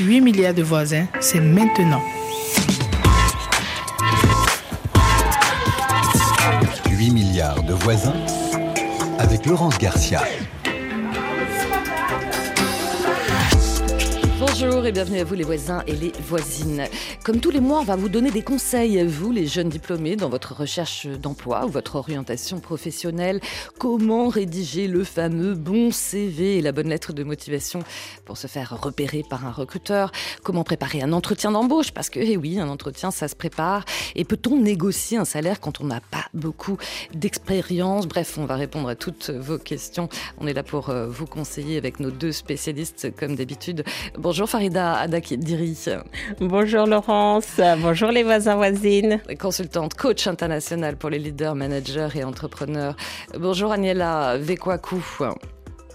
8 milliards de voisins, c'est maintenant. 8 milliards de voisins avec Laurence Garcia. Bonjour et bienvenue à vous les voisins et les voisines. Comme tous les mois, on va vous donner des conseils à vous les jeunes diplômés dans votre recherche d'emploi ou votre orientation professionnelle. Comment rédiger le fameux bon CV et la bonne lettre de motivation pour se faire repérer par un recruteur? Comment préparer un entretien d'embauche? Parce que, eh oui, un entretien, ça se prépare. Et peut-on négocier un salaire quand on n'a pas beaucoup d'expérience? Bref, on va répondre à toutes vos questions. On est là pour euh, vous conseiller avec nos deux spécialistes comme d'habitude. Bonjour Farida Adakidiri. Bonjour Laurence, bonjour les voisins voisines. Consultante, coach international pour les leaders, managers et entrepreneurs. Bonjour Agnella Vekwaku.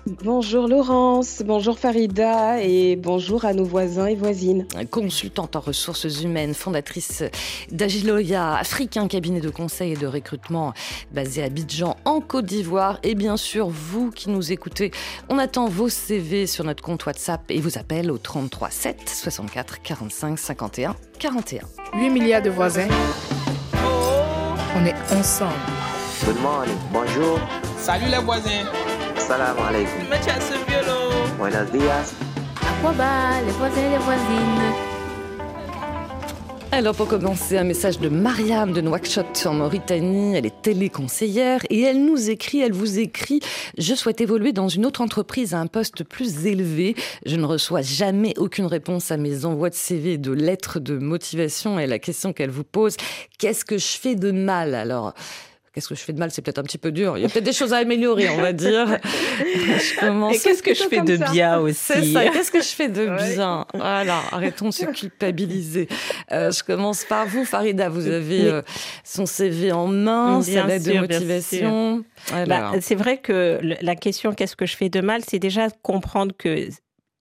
Bonjour Laurence, bonjour Farida et bonjour à nos voisins et voisines. Consultante en ressources humaines, fondatrice d'Agiloya, africain cabinet de conseil et de recrutement basé à Abidjan en Côte d'Ivoire. Et bien sûr, vous qui nous écoutez, on attend vos CV sur notre compte WhatsApp et vous appelle au 33 7 64 45 51 41. 8 milliards de voisins. On est ensemble. Good morning, bonjour. Salut les voisins. Salam alaikum. Buenos días. Aquaba, les voisins et les voisines? Alors pour commencer, un message de Mariam de Nouakchott en Mauritanie. Elle est téléconseillère et elle nous écrit, elle vous écrit, je souhaite évoluer dans une autre entreprise à un poste plus élevé. Je ne reçois jamais aucune réponse à mes envois de CV et de lettres de motivation. Et la question qu'elle vous pose, qu'est-ce que je fais de mal? Alors, Qu'est-ce que je fais de mal? C'est peut-être un petit peu dur. Il y a peut-être des choses à améliorer, on va dire. Je commence. Et qu'est-ce que je fais de ça. bien aussi? C'est ça. Qu'est-ce que je fais de bien? Voilà. Arrêtons de se culpabiliser. Euh, je commence par vous, Farida. Vous avez euh, son CV en main, sa lettre de motivation. Bah, c'est vrai que la question qu'est-ce que je fais de mal, c'est déjà comprendre que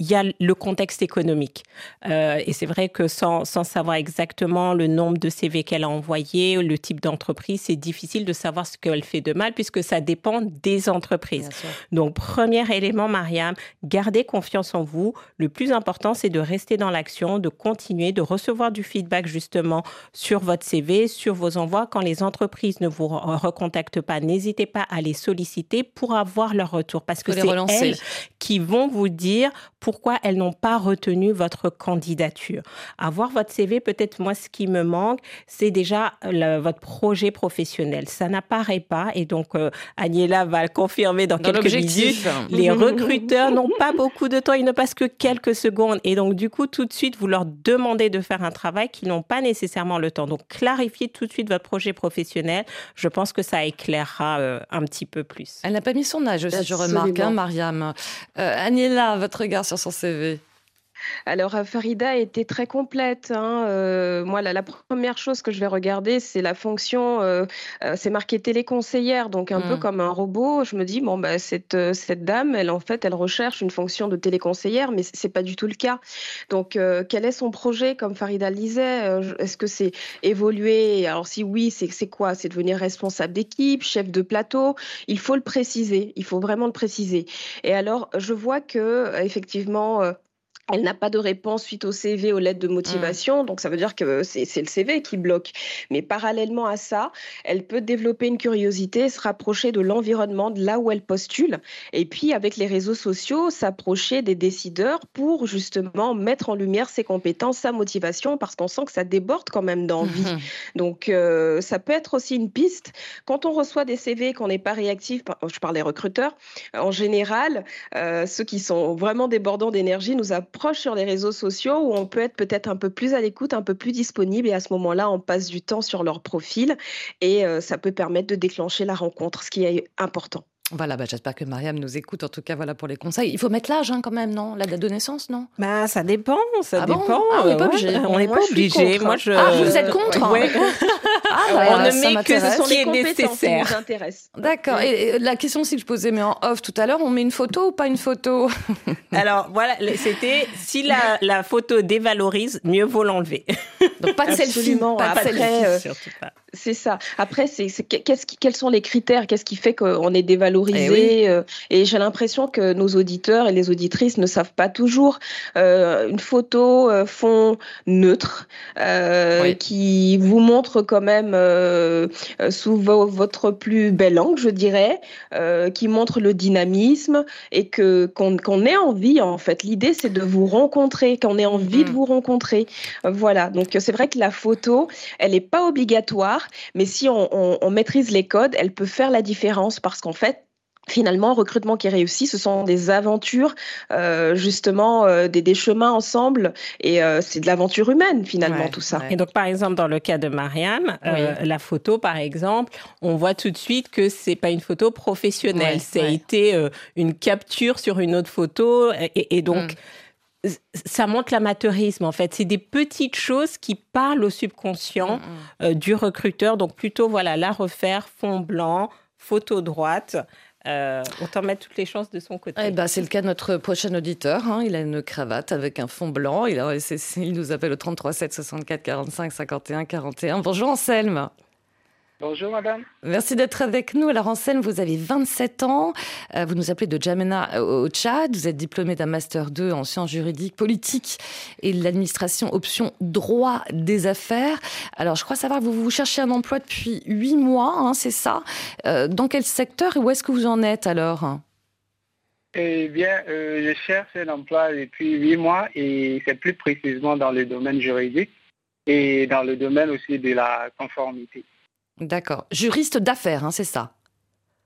il y a le contexte économique. Euh, et c'est vrai que sans, sans, savoir exactement le nombre de CV qu'elle a envoyé, le type d'entreprise, c'est difficile de savoir ce qu'elle fait de mal puisque ça dépend des entreprises. Donc, premier élément, Mariam, gardez confiance en vous. Le plus important, c'est de rester dans l'action, de continuer, de recevoir du feedback justement sur votre CV, sur vos envois. Quand les entreprises ne vous recontactent pas, n'hésitez pas à les solliciter pour avoir leur retour parce que c'est elles qui vont vous dire pourquoi elles n'ont pas retenu votre candidature. Avoir votre CV, peut-être moi, ce qui me manque, c'est déjà votre projet professionnel. Ça n'apparaît pas et donc euh, Agnella va le confirmer dans, quelques minutes. Les recruteurs n'ont pas beaucoup de temps, ils ne passent que quelques secondes et donc du coup, tout de suite, vous leur demandez de faire un travail qu'ils n'ont pas nécessairement le temps. Donc clarifiez tout de suite votre projet professionnel. Je pense que ça éclairera euh, un petit peu plus. Elle n'a pas mis son âge aussi, je remarque, hein, Mariam. Euh, Agnella, votre regard sur son CV alors, euh, Farida était très complète. Hein. Euh, moi, la, première chose que je vais regarder, c'est la fonction, euh, c'est marqué téléconseillère, donc un peu mmh. comme un robot. Je me dis, bon, bah, cette, cette dame, elle, en fait, elle recherche une fonction de téléconseillère, mais c'est pas du tout le cas. Donc, quel est son projet, comme Farida le disait Est-ce que c'est évoluer? Alors, si oui, c'est quoi? C'est devenir responsable d'équipe, chef de plateau? Il faut le préciser, il faut vraiment le préciser. Et alors, je vois que, effectivement, elle n'a pas de réponse suite au CV, aux lettres de motivation, mmh. donc ça veut dire que c'est le CV qui bloque. Mais parallèlement à ça, elle peut développer une curiosité, se rapprocher de l'environnement, de là où elle postule, et puis avec les réseaux sociaux, s'approcher des décideurs pour justement mettre en lumière ses compétences, sa motivation, parce qu'on sent que ça déborde quand même d'envie. Mmh. Donc euh, ça peut être aussi une piste. Quand on reçoit des CV, qu'on n'est pas réactif, je parle des recruteurs, en général, euh, ceux qui sont vraiment débordants d'énergie nous apprennent proche sur les réseaux sociaux où on peut être peut-être un peu plus à l'écoute, un peu plus disponible et à ce moment-là, on passe du temps sur leur profil et euh, ça peut permettre de déclencher la rencontre, ce qui est important. Voilà, bah, j'espère que Mariam nous écoute. En tout cas, voilà pour les conseils. Il faut mettre l'âge hein, quand même, non? La date de naissance, non? Bah, ça dépend, ça ah dépend. ah, on n'est pas obligé. On n'est pas obligé. Moi, je. Ah, vous êtes contre ouais. ah, On ne met que ce sont les nécessaires. D'accord. Et la question aussi que je posais, mais en off tout à l'heure, on met une photo ou pas une photo? Alors voilà, c'était si la, la photo dévalorise, mieux vaut l'enlever. Donc pas de selfie, pas de selfie. Surtout pas. C'est ça. Après, c'est, qu'est-ce quels sont les critères? Qu'est-ce qui fait qu'on est dévalorisé? Eh euh, Et j'ai l'impression que nos auditeurs et les auditrices ne savent pas toujours. Euh, une photo euh, fond neutre euh, qui vous montre quand même euh, sous votre plus bel angle, je dirais, qui montre le dynamisme et que qu'on, ait envie. En fait, l'idée c'est de vous rencontrer, qu'on ait envie de mm. vous rencontrer. voilà. Donc c'est vrai que la photo, elle n'est pas obligatoire mais si on, maîtrise les codes, elle peut faire la différence parce qu'en fait, Finalement, un recrutement qui réussit, ce sont des aventures, euh, justement, euh, des, chemins ensemble, et euh, c'est de l'aventure humaine finalement tout ça. Et donc, par exemple, dans le cas de Mariam, la photo, par exemple, on voit tout de suite que c'est pas une photo professionnelle, ça a été une capture sur une autre photo, et, donc. Mm ça montre l'amateurisme en fait. C'est des petites choses qui parlent au subconscient mm, mm. Euh, du recruteur. Donc plutôt voilà la refaire fond blanc, photo droite. Euh, autant mettre toutes les chances de son côté. Eh ben, c'est le cas de notre prochain auditeur. Hein. Il a une cravate avec un fond blanc. Il, a, il nous appelle au 33 7 64 45 51 41. Bonjour Anselme. Bonjour madame. Merci d'être avec nous. Alors Anselme, vous avez 27 ans, euh, vous nous appelez de Djamena au Tchad, vous êtes diplômé d'un master 2 en sciences juridiques, politiques et l'administration option droit des affaires. Alors je crois savoir que vous, vous cherchez un emploi depuis 8 mois, hein, c'est ça euh, Dans quel secteur et où est-ce que vous en êtes alors? Eh bien, euh, je cherche un emploi depuis 8 mois et c'est plus précisément dans le domaine juridique et dans le domaine aussi de la conformité. D'accord. Juriste d'affaires, hein, c'est ça?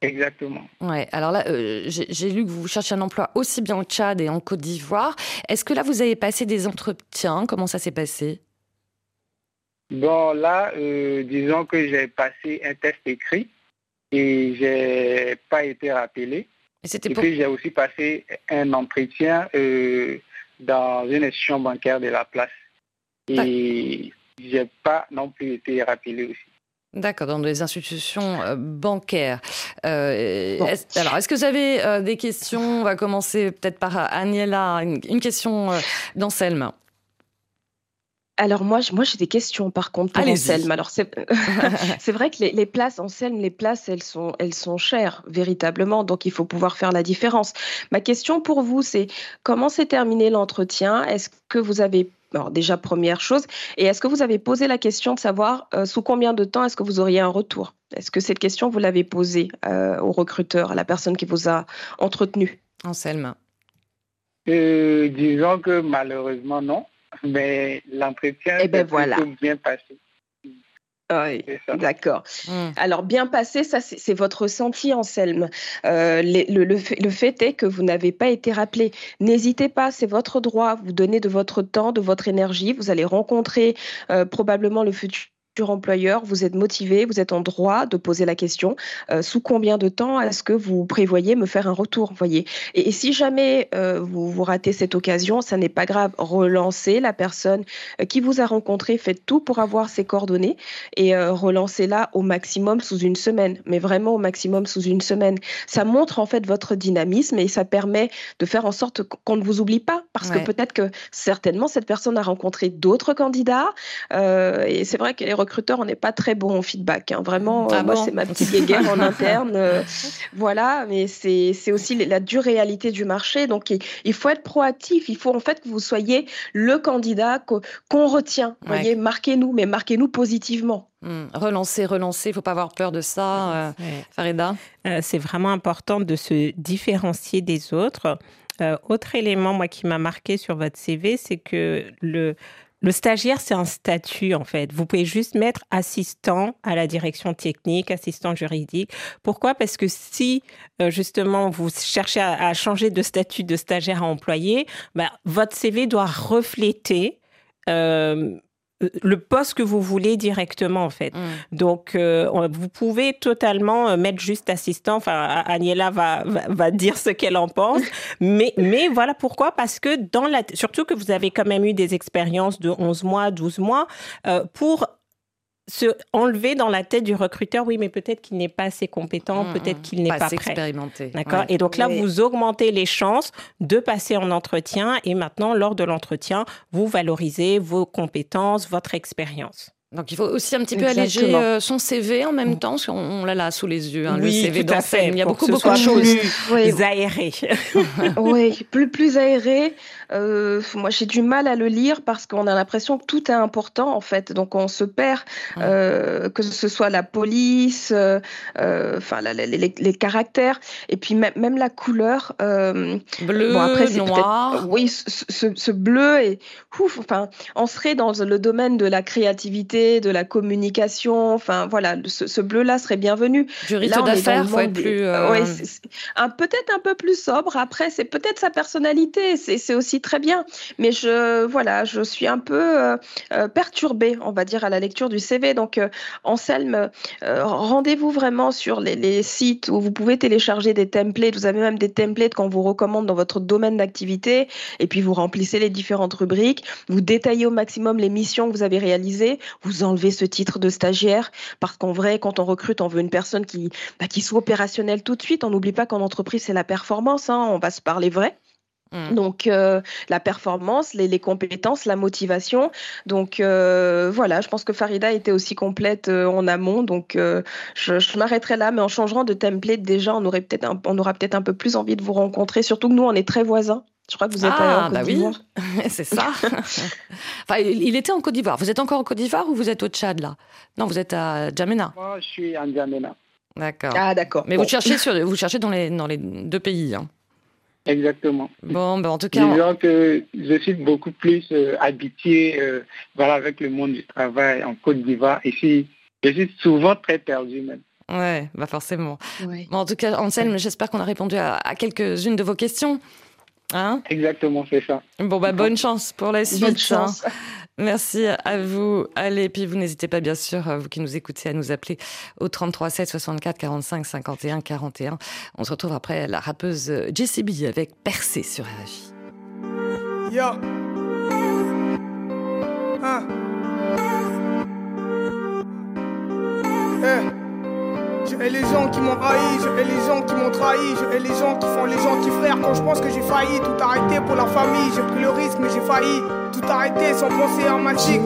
Exactement. Ouais. Alors là, euh, j'ai lu que vous cherchez un emploi aussi bien au Tchad et en Côte d'Ivoire. Est-ce que là, vous avez passé des entretiens? Comment ça s'est passé? Bon, là, euh, disons que j'ai passé un test écrit et j'ai pas été rappelé. Et, puis j'ai aussi passé un entretien euh, dans une institution bancaire de la place. Et j'ai pas non plus été rappelé aussi. D'accord, dans les institutions euh, bancaires. Euh, alors, est-ce que vous avez euh, des questions? On va commencer peut-être par Agnella. Une, question d'Anselme. Alors moi, moi j'ai des questions par contre pour Anselme. Alors c'est vrai que les, places Anselme, les places elles sont elles sont chères véritablement, donc il faut pouvoir faire la différence. Ma question pour vous c'est comment s'est terminé l'entretien? Est-ce que vous avez alors déjà, première chose. Et est-ce que vous avez posé la question de savoir euh, sous combien de temps est-ce que vous auriez un retour? Est-ce que cette question, vous l'avez posée euh, au recruteur, à la personne qui vous a entretenu? Anselme euh, Disons que malheureusement, non. Mais l'entretien eh ben voilà. bien passé. Oui, d'accord. Mmh. Alors, bien passé, ça, c'est votre ressenti, Anselme. Euh, le, le, fait est que vous n'avez pas été rappelé. N'hésitez pas, c'est votre droit. Vous donnez de votre temps, de votre énergie. Vous allez rencontrer euh, probablement le futur employeur, vous êtes motivé, vous êtes en droit de poser la question euh, sous combien de temps est-ce que vous prévoyez me faire un retour, voyez. Et, si jamais euh, vous, vous ratez cette occasion, ça n'est pas grave, relancez la personne euh, qui vous a rencontré, faites tout pour avoir ses coordonnées et relancez-la au maximum sous une semaine, mais vraiment au maximum sous une semaine. Ça montre en fait votre dynamisme et ça permet de faire en sorte qu'on ne vous oublie pas, parce que peut-être que certainement cette personne a rencontré d'autres candidats et c'est vrai que les recruteur, on n'est pas très bon en feedback. Hein. Vraiment, ah moi, c'est ma petite guerre en interne. Euh, voilà, mais c'est aussi la dure réalité du marché. Donc, il, faut être proactif. Il faut en fait que vous soyez le candidat qu'on retient. Vous voyez, marquez-nous, mais marquez-nous positivement. Mmh. Relancer, relancer, il faut pas avoir peur de ça. Euh, Farida euh, C'est vraiment important de se différencier des autres. autre élément, moi, qui m'a marqué sur votre CV, c'est que le, le stagiaire, c'est un statut en fait. Vous pouvez juste mettre assistant à la direction technique, assistant juridique. Pourquoi? Parce que si euh, justement vous cherchez à, changer de statut de stagiaire à employé, bah, votre CV doit refléter euh, le poste que vous voulez directement en fait. Mm. Donc euh, vous pouvez totalement euh, mettre juste assistant. Enfin Agnella va, va, dire ce qu'elle en pense, mais mais voilà pourquoi parce que dans la surtout que vous avez quand même eu des expériences de 11 mois, 12 mois euh, pour se enlever dans la tête du recruteur, oui, mais peut-être qu'il n'est pas assez compétent, mmh, peut-être mmh. qu'il n'est pas, pas, assez expérimenté. D'accord. Et donc là, vous augmentez les chances de passer en entretien. Et maintenant, lors de l'entretien, vous valorisez vos compétences, votre expérience. Donc il faut aussi un petit peu alléger euh, son CV en même temps, parce qu'on l'a là sous les yeux, hein, le CV d'enseigne. Il y a beaucoup, beaucoup de choses. Plus aérées. oui, plus, plus aéré. Euh, moi, j'ai du mal à le lire parce qu'on a l'impression que tout est important, en fait. Donc on se perd, euh, que ce soit la police, enfin les, caractères, et puis même, la couleur. bleu, bon, après, noir. Oui, ce, ce, bleu, et ouf, enfin, on serait dans le domaine de la créativité de la communication. Enfin, voilà, ce, bleu-là serait bienvenu. Juriste d'affaires, faut être plus. Euh, peut-être un peu plus sobre. Après, c'est peut-être sa personnalité. C'est aussi très bien. Mais je, voilà, je suis un peu euh, euh, perturbée, on va dire, à la lecture du CV. Donc, Anselme, rendez-vous vraiment sur les, les, sites où vous pouvez télécharger des templates. Vous avez même des templates qu'on vous recommande dans votre domaine d'activité. Et puis, vous remplissez les différentes rubriques. Vous détaillez au maximum les missions que vous avez réalisées vous enlevez ce titre de stagiaire? Parce qu'en vrai, quand on recrute, on veut une personne qui, bah, qui soit opérationnelle tout de suite. On n'oublie pas qu'en entreprise, c'est la performance. Hein, on va se parler vrai. Mmh. Donc euh, la performance, les, compétences, la motivation. Donc euh, voilà, je pense que Farida était aussi complète euh, en amont. Donc je, m'arrêterai là, mais en changeant de template déjà, on aurait peut-être on aura peut-être un peu plus envie de vous rencontrer. Surtout que nous, on est très voisins. Je crois que vous êtes ah, en bah oui, c'est ça. enfin, il était en Côte d'Ivoire. Vous êtes encore en Côte d'Ivoire ou vous êtes au Tchad là? Non, vous êtes à Djamena. Moi, je suis à Djamena. D'accord. Ah, d'accord. Mais vous cherchez sur, vous cherchez dans les dans les deux pays. Hein. Exactement. Bon, ben en tout cas. Disons que je suis beaucoup plus euh, habitué euh, voilà, avec le monde du travail en Côte d'Ivoire. Ici, je suis souvent très perdu même. Ouais, bah forcément. Bon, en tout cas, Anselme, j'espère qu'on a répondu à quelques-unes de vos questions. Hein Exactement, c'est ça. Bon, bah, bonne chance pour la suite. Bonne chance. Hein. Merci à vous. Allez, puis vous n'hésitez pas, bien sûr, vous qui nous écoutez, à nous appeler au 33 7 64 45 51 41. On se retrouve après la rappeuse JCB avec Percé sur RFI. Yo. Hein. Eh. Je hais les gens qui m'ont haï, je hais les gens qui m'ont trahi, je hais les gens qui font les gentils frères quand je pense que j'ai failli tout arrêter pour la famille. J'ai pris le risque mais j'ai failli tout arrêter sans penser à ma chic.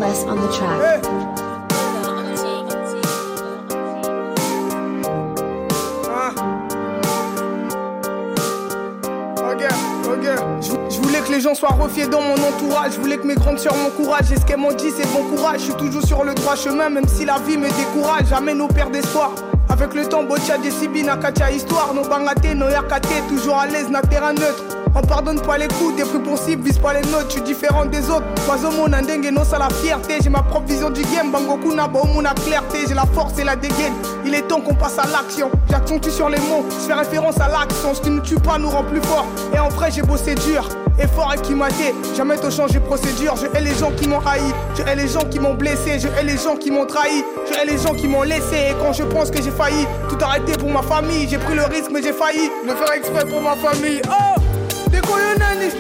Je voulais que les gens soient refiés dans mon entourage. Je voulais que mes grandes sœurs m'encouragent. Et ce qu'elles m'ont dit, c'est bon courage. Je suis toujours sur le droit chemin, même si la vie me décourage. Jamais nos pères d'espoir. Avec le temps, Bocha, Desibi, Nakacha, histoire, nos bangaté, nos yakate, toujours à l'aise, na terrain neutre. On pardonne pas les coups, des prix possibles, vise pas les notes, je suis différent des autres. Oiseau mon et non, ça la fierté. J'ai ma propre vision du game, Bangoku n'a pas clarté. J'ai la force et la dégaine. Il est temps qu'on passe à l'action. J'accentue sur les mots, je fais référence à l'action. Ce qui ne tue pas nous rend plus fort. Et en vrai, j'ai bossé dur effort et qui m'a dit Jamais te changer procédure. Je hais les gens qui m'ont haï. Je hais les gens qui m'ont blessé. Je hais les gens qui m'ont trahi. Je hais les gens qui m'ont laissé. Et quand je pense que j'ai failli tout arrêter pour ma famille, j'ai pris le risque mais j'ai failli le faire exprès pour ma famille. Oh, décolle nani.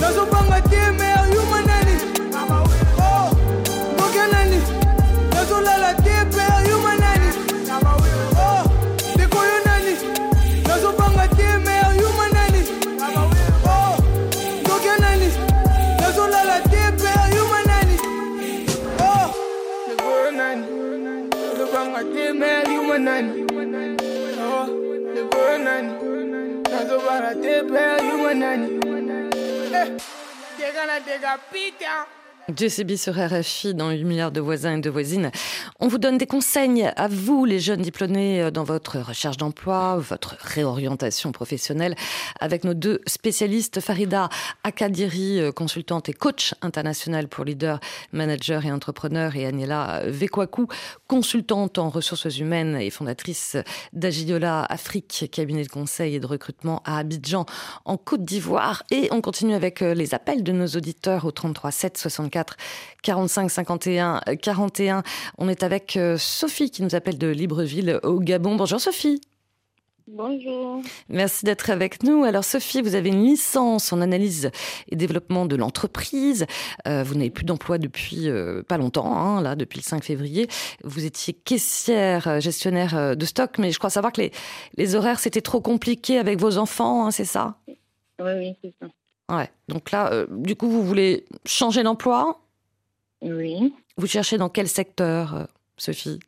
Nazobanga mais human nani. Oh, bokanani. Nazolala nani oh le nani nazobara te père yuma nani eh dega na dega pita JCB sur RFI dans 8 milliards de voisins et de voisines. On vous donne des conseils à vous, les jeunes diplômés, euh, dans votre recherche d'emploi, votre réorientation professionnelle, avec nos deux spécialistes, Farida Akadiri, euh, consultante et coach international pour leaders, managers et entrepreneurs, et Aniela Vekwaku, consultante en ressources humaines et fondatrice d'Agiola Afrique, cabinet de conseil et de recrutement à Abidjan, en Côte d'Ivoire. Et on continue avec euh, les appels de nos auditeurs au 33 7 64 45 51 41. On est avec euh, Sophie qui nous appelle de Libreville au Gabon. Bonjour Sophie. Bonjour. Merci d'être avec nous. Alors Sophie, vous avez une licence en analyse et développement de l'entreprise. Euh, vous n'avez plus d'emploi depuis euh, pas longtemps, hein, là, depuis le 5 février. Vous étiez caissière, gestionnaire de stock, mais je crois savoir que les, les horaires, c'était trop compliqué avec vos enfants, hein, c'est ça? Oui, oui, c'est ça. Ouais. Donc là, du coup, vous voulez changer d'emploi? Oui. Vous cherchez dans quel secteur, Sophie?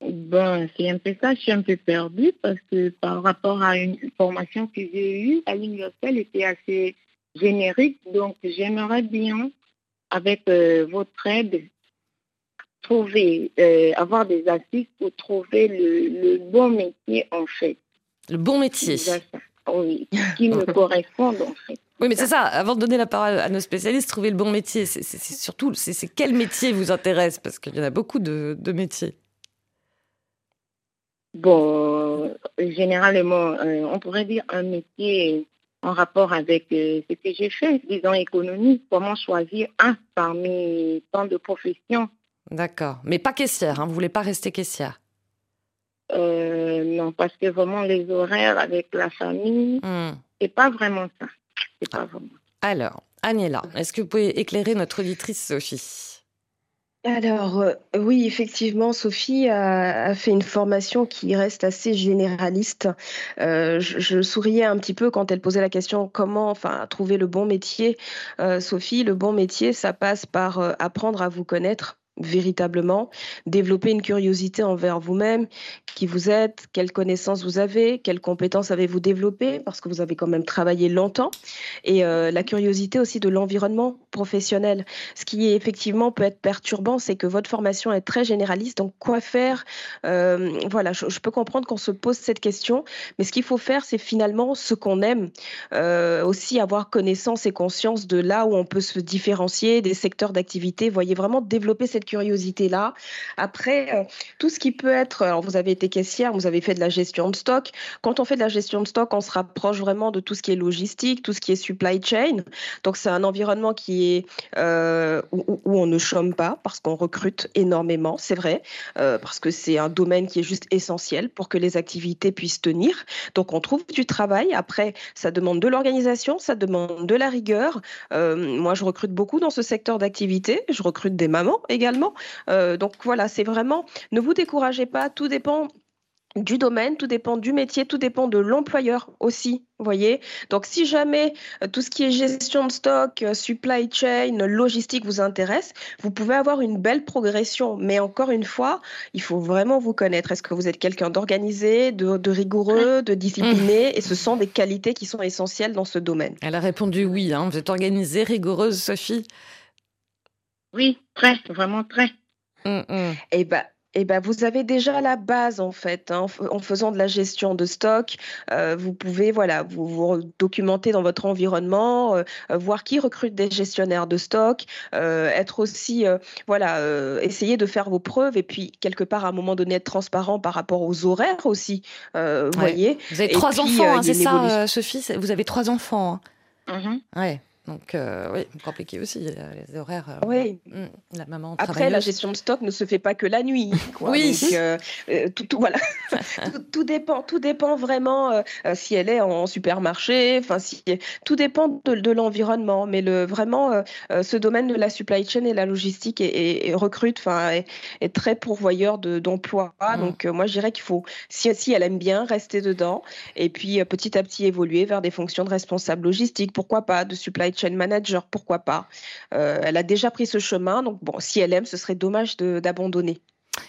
Bon, c'est un peu ça, je suis un peu perdue parce que par rapport à une formation que j'ai eue à l'université, elle était assez générique. Donc, j'aimerais bien, avec euh, votre aide, trouver, euh, avoir des assises pour trouver le, bon métier en fait. Le bon métier Oui, qui me correspond en fait. Oui, mais c'est ça. Avant de donner la parole à nos spécialistes, trouver le bon métier. C'est surtout, c'est quel métier vous intéresse? Parce qu'il y en a beaucoup de métiers. Bon, généralement, euh, on pourrait dire un métier en rapport avec euh, ce que j'ai fait, disons économie, comment choisir un parmi tant de professions? D'accord, mais pas caissière, hein, vous voulez pas rester caissière? Euh, Non, parce que vraiment les horaires avec la famille, hmm. c'est pas vraiment ça. C'est pas vraiment. Alors, Agnella, est-ce que vous pouvez éclairer notre auditrice Sophie? Alors, euh, oui, effectivement, Sophie a, fait une formation qui reste assez généraliste. Euh, je, souriais un petit peu quand elle posait la question comment, enfin, trouver le bon métier. Euh, Sophie, le bon métier, ça passe par apprendre à vous connaître véritablement, développer une curiosité envers vous-même, qui vous êtes, quelles connaissances vous avez, quelles compétences avez-vous développées, parce que vous avez quand même travaillé longtemps, et euh, la curiosité aussi de l'environnement professionnel. Ce qui effectivement peut être perturbant, c'est que votre formation est très généraliste, donc quoi faire euh, Voilà, je, peux comprendre qu'on se pose cette question, mais ce qu'il faut faire, c'est finalement ce qu'on aime, euh, aussi avoir connaissance et conscience de là où on peut se différencier des secteurs d'activité. Voyez vraiment développer cette curiosité-là. Après, euh, tout ce qui peut être, alors vous avez été caissière, vous avez fait de la gestion de stock. Quand on fait de la gestion de stock, on se rapproche vraiment de tout ce qui est logistique, tout ce qui est supply chain. Donc c'est un environnement qui est euh, où, on ne chôme pas parce qu'on recrute énormément, c'est vrai, euh, parce que c'est un domaine qui est juste essentiel pour que les activités puissent tenir. Donc on trouve du travail. Après, ça demande de l'organisation, ça demande de la rigueur. moi, je recrute beaucoup dans ce secteur d'activité. Je recrute des mamans également euh, donc voilà, c'est vraiment, ne vous découragez pas, tout dépend du domaine, tout dépend du métier, tout dépend de l'employeur aussi, voyez. Donc si jamais euh, tout ce qui est gestion de stock, euh, supply chain, logistique vous intéresse, vous pouvez avoir une belle progression. Mais encore une fois, il faut vraiment vous connaître. Est-ce que vous êtes quelqu'un d'organisé, de, rigoureux, de discipliné Et ce sont des qualités qui sont essentielles dans ce domaine? Elle a répondu oui. Hein. Vous êtes organisée, rigoureuse, Sophie? Oui, très, vraiment très. Mm, mm. Eh ben, eh ben, vous avez déjà la base en fait. Hein, en faisant de la gestion de stock, euh, vous pouvez voilà, vous, vous documenter dans votre environnement, euh, voir qui recrute des gestionnaires de stock, euh, être aussi voilà, essayer de faire vos preuves et puis quelque part à un moment donné être transparent par rapport aux horaires aussi. Vous voyez. Vous avez trois enfants, hein, c'est ça, Sophie. Vous avez trois enfants. Hein. Mm-hmm. Ouais. Donc, euh, oui, compliqué aussi, les horaires. Euh, oui. Hmm, la maman Après, la gestion de stock ne se fait pas que la nuit. Oui. Euh, tout, voilà. tout, dépend, tout dépend vraiment si elle est en supermarché, enfin, si, tout dépend de, l'environnement. Mais le, vraiment, ce domaine de la supply chain et la logistique est, recrute, enfin, est, très pourvoyeur d'emplois. Hmm. Donc, moi, je dirais qu'il faut, si, si elle aime bien, rester dedans et puis petit à petit évoluer vers des fonctions de responsable logistique. Pourquoi pas de supply chain chain manager, pourquoi pas. Euh, elle a déjà pris ce chemin, donc bon, si elle aime, ce serait dommage d'abandonner.